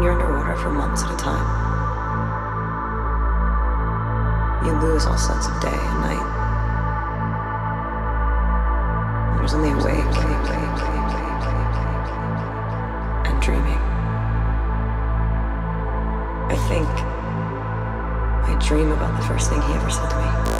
when you're underwater for months at a time. You lose all sense of day and night. There's only awake and dreaming. I think I dream about the first thing he ever said to me.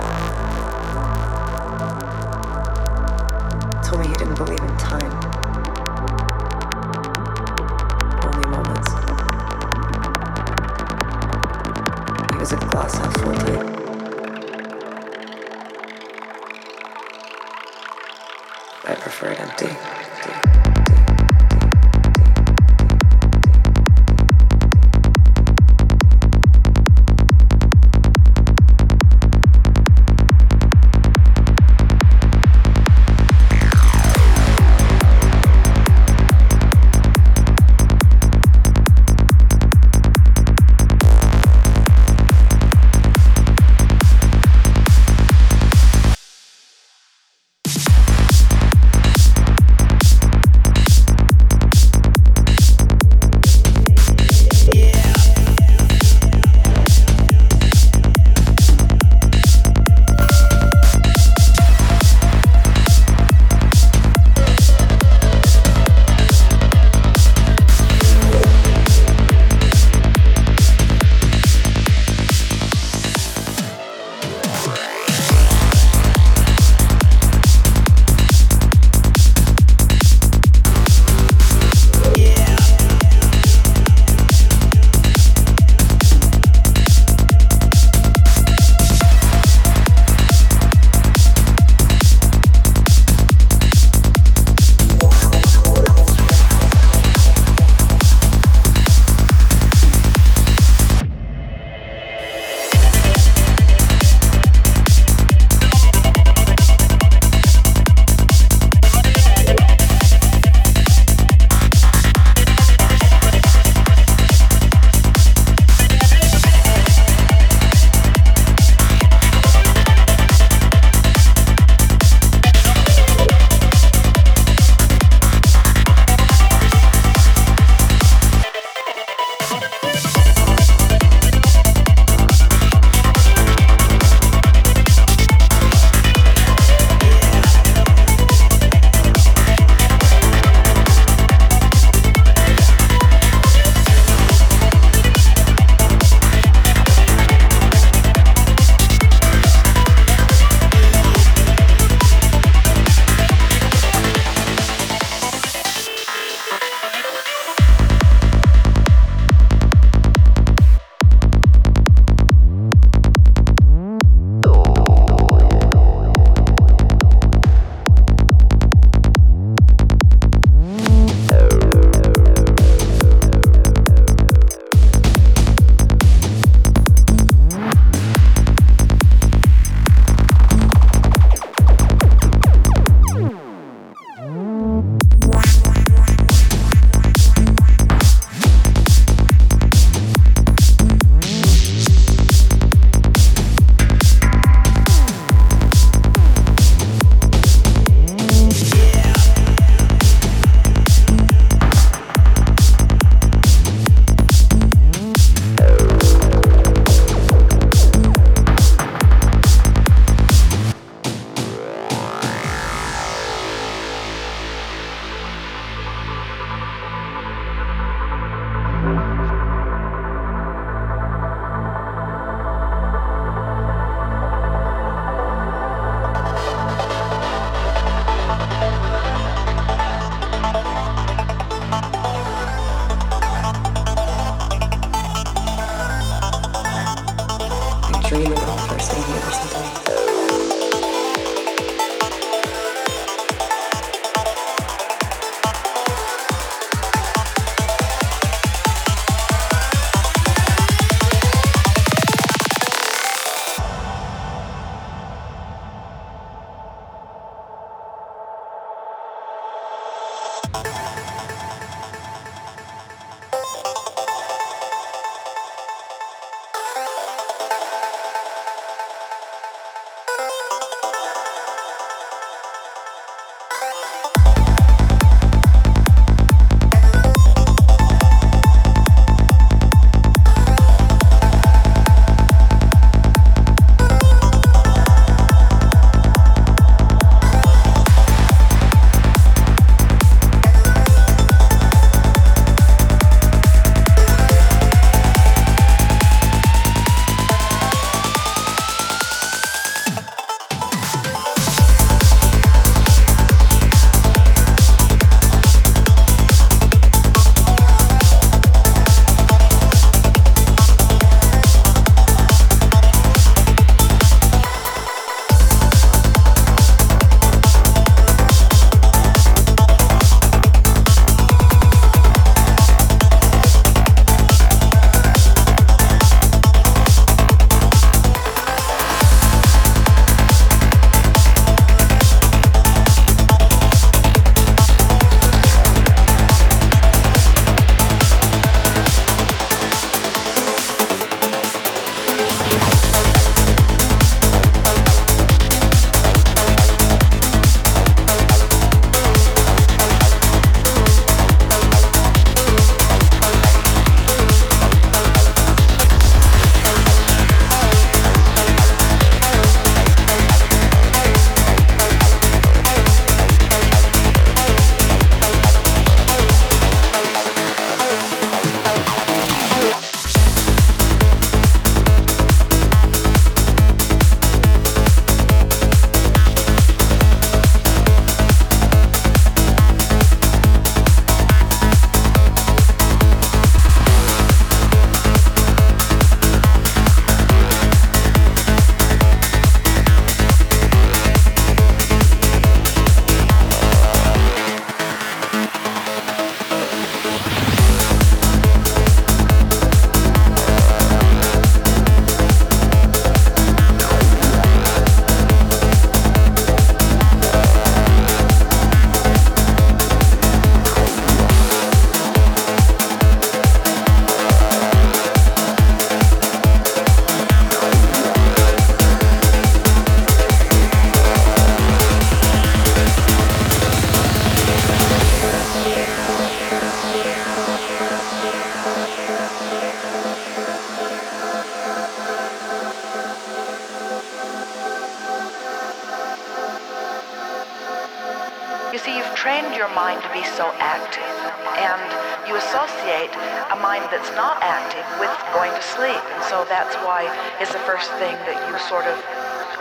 That's not active with going to sleep, and so that's why it's the first thing that you sort of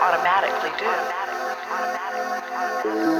automatically do.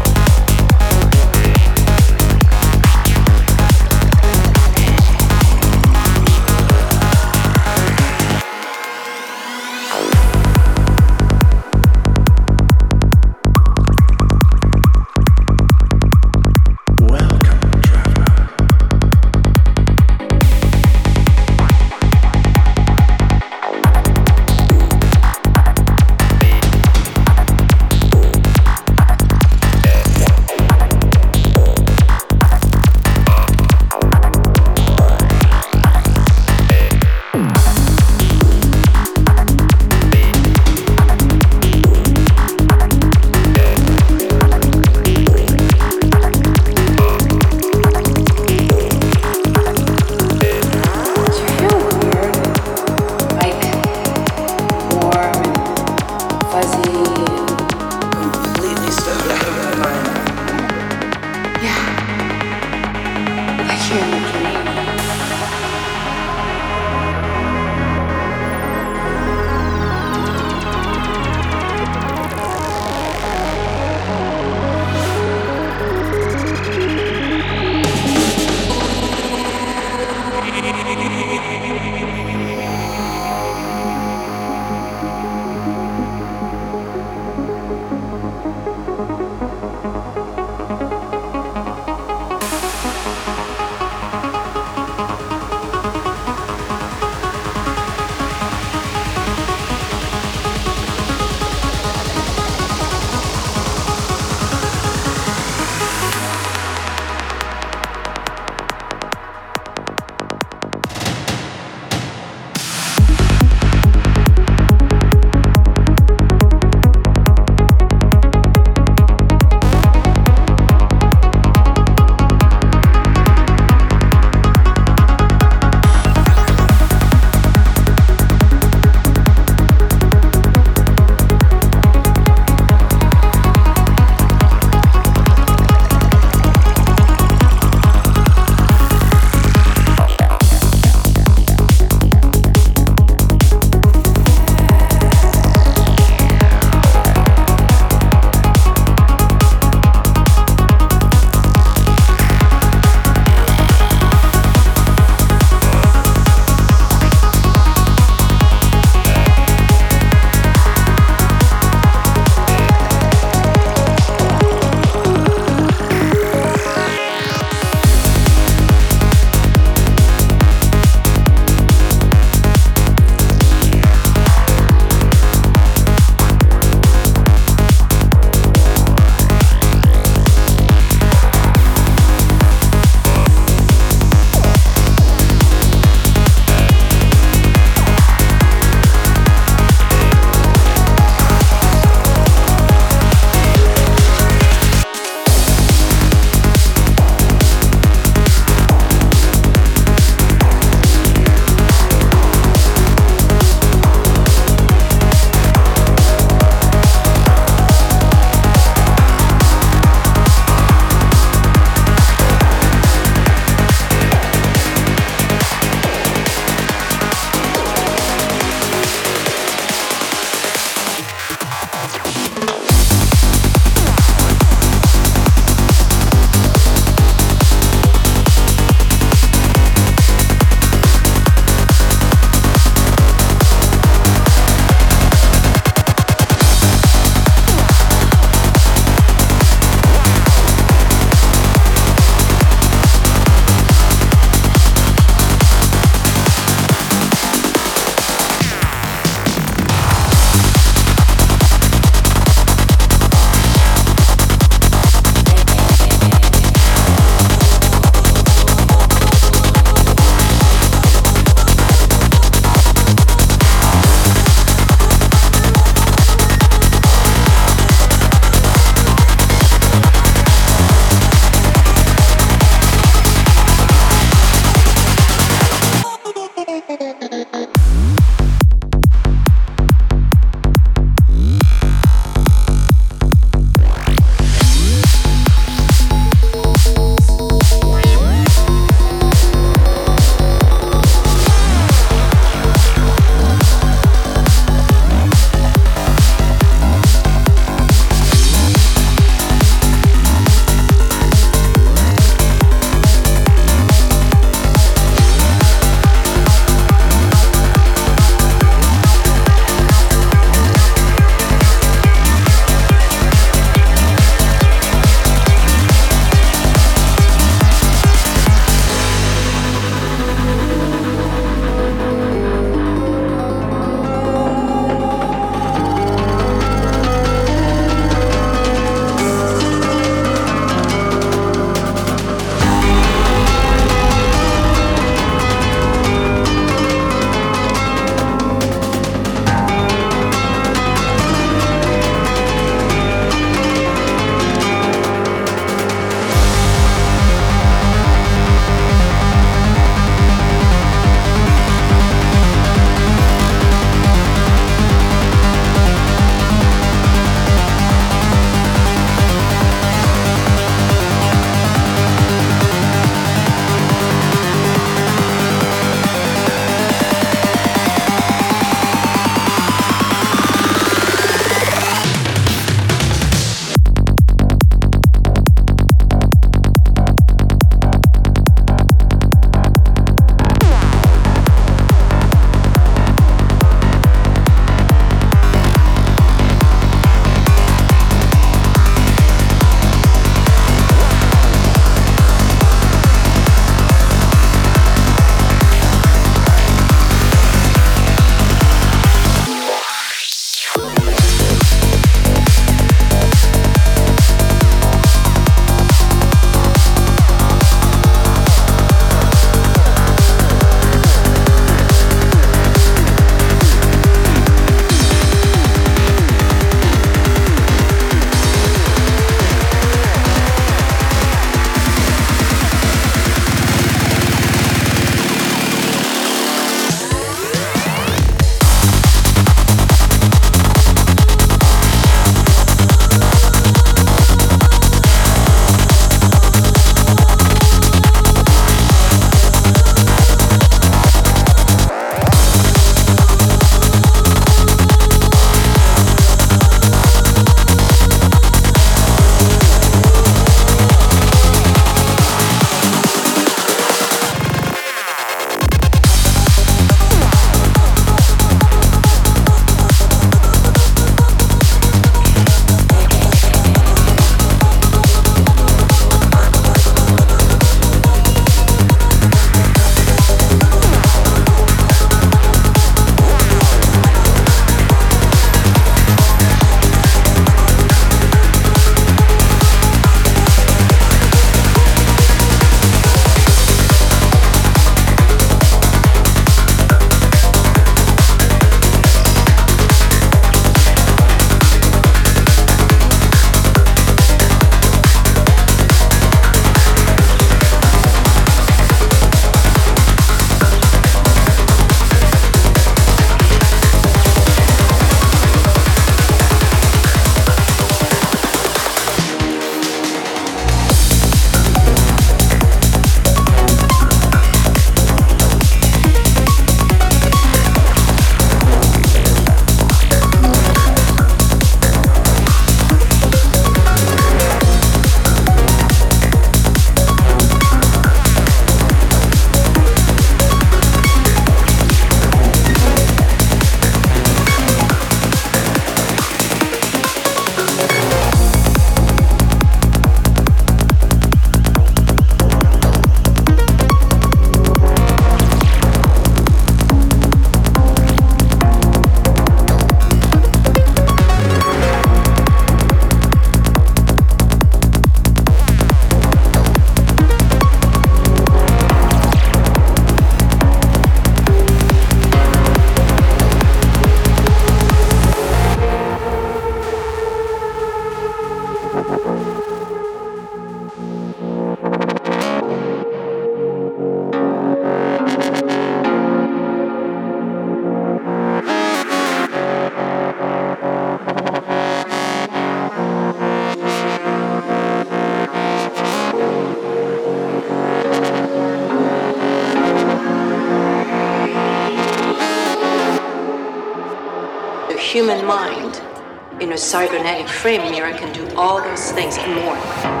Cybernetic frame mirror can do all those things and more.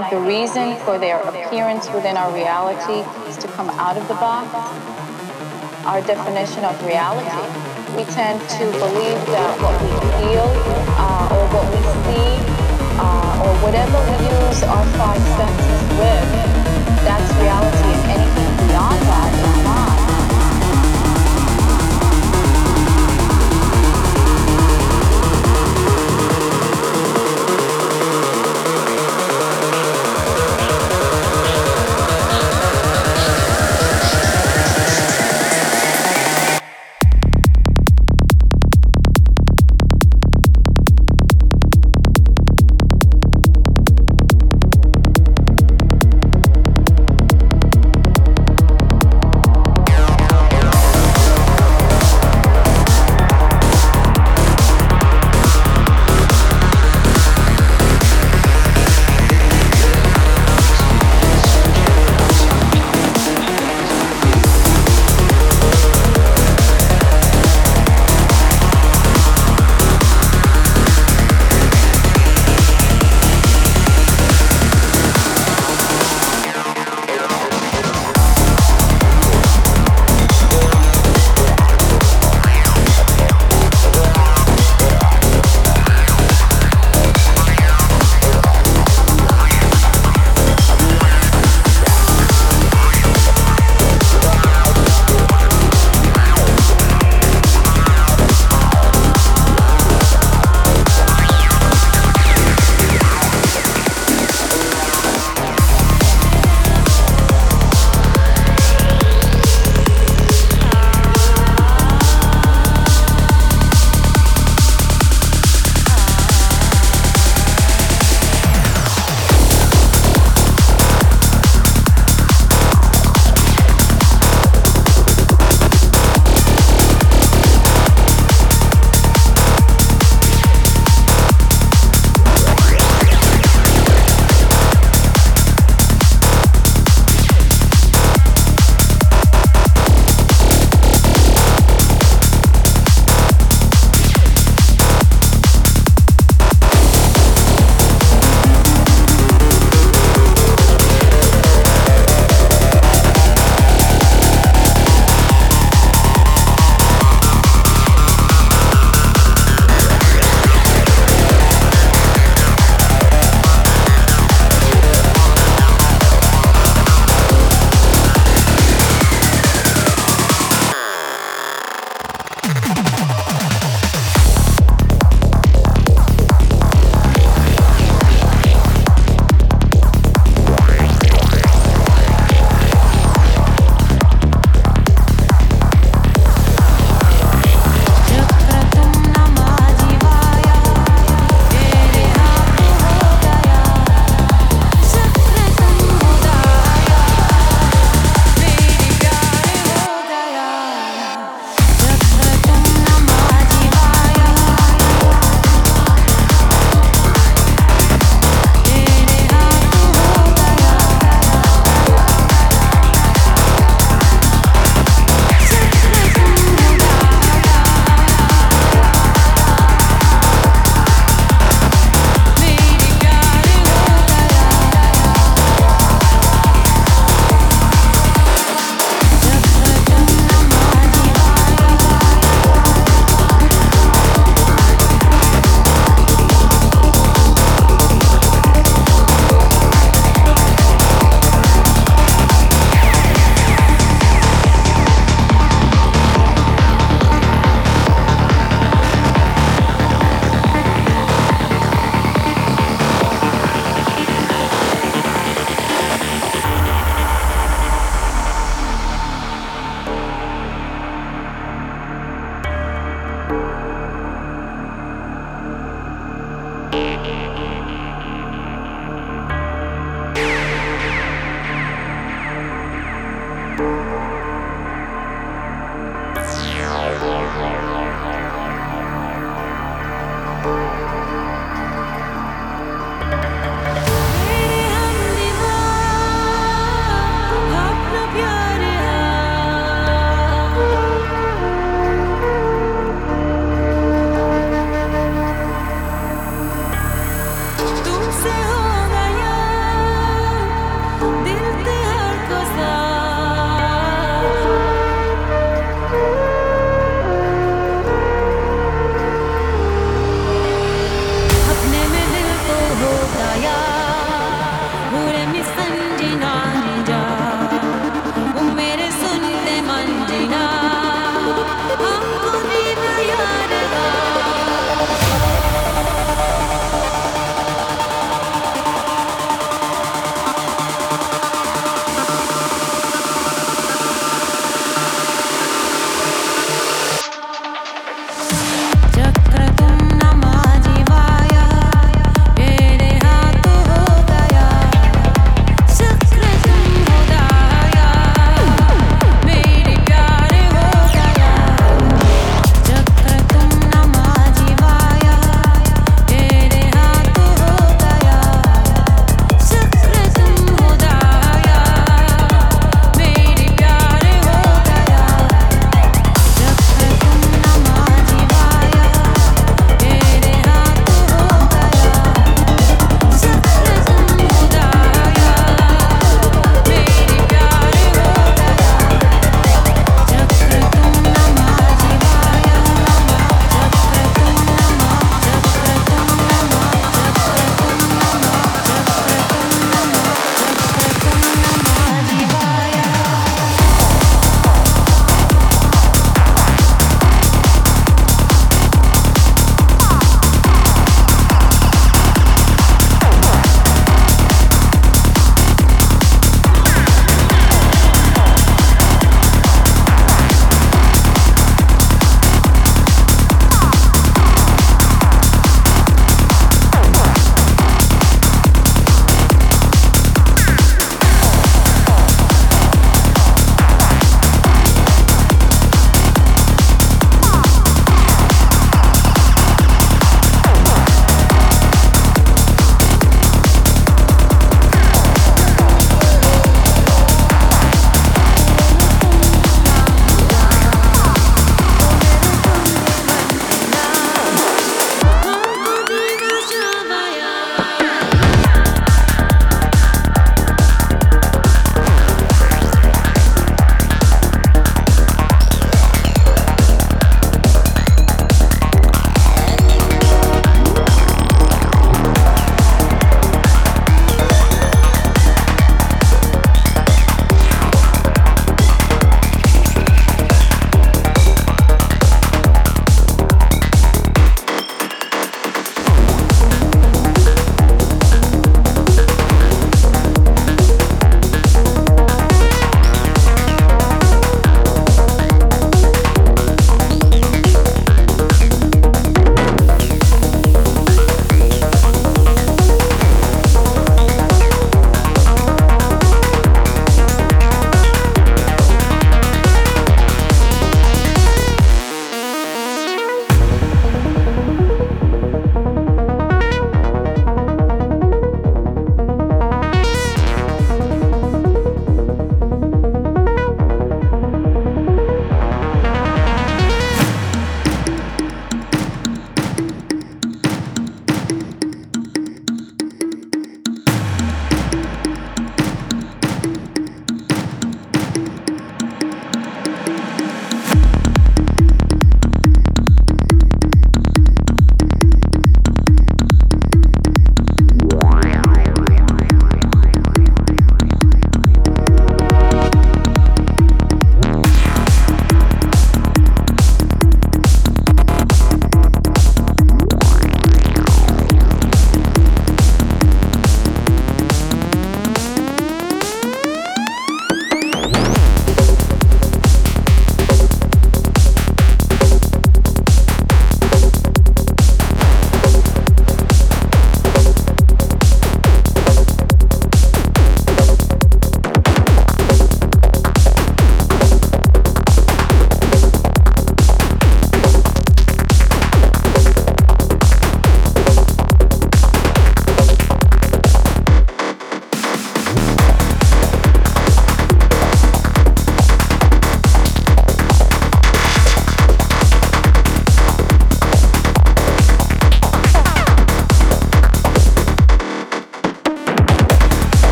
Think the reason for their appearance within our reality is to come out of the box. Our definition of reality. We tend to believe that what we feel uh, or what we see uh, or whatever we use our five senses with, that's reality. Anything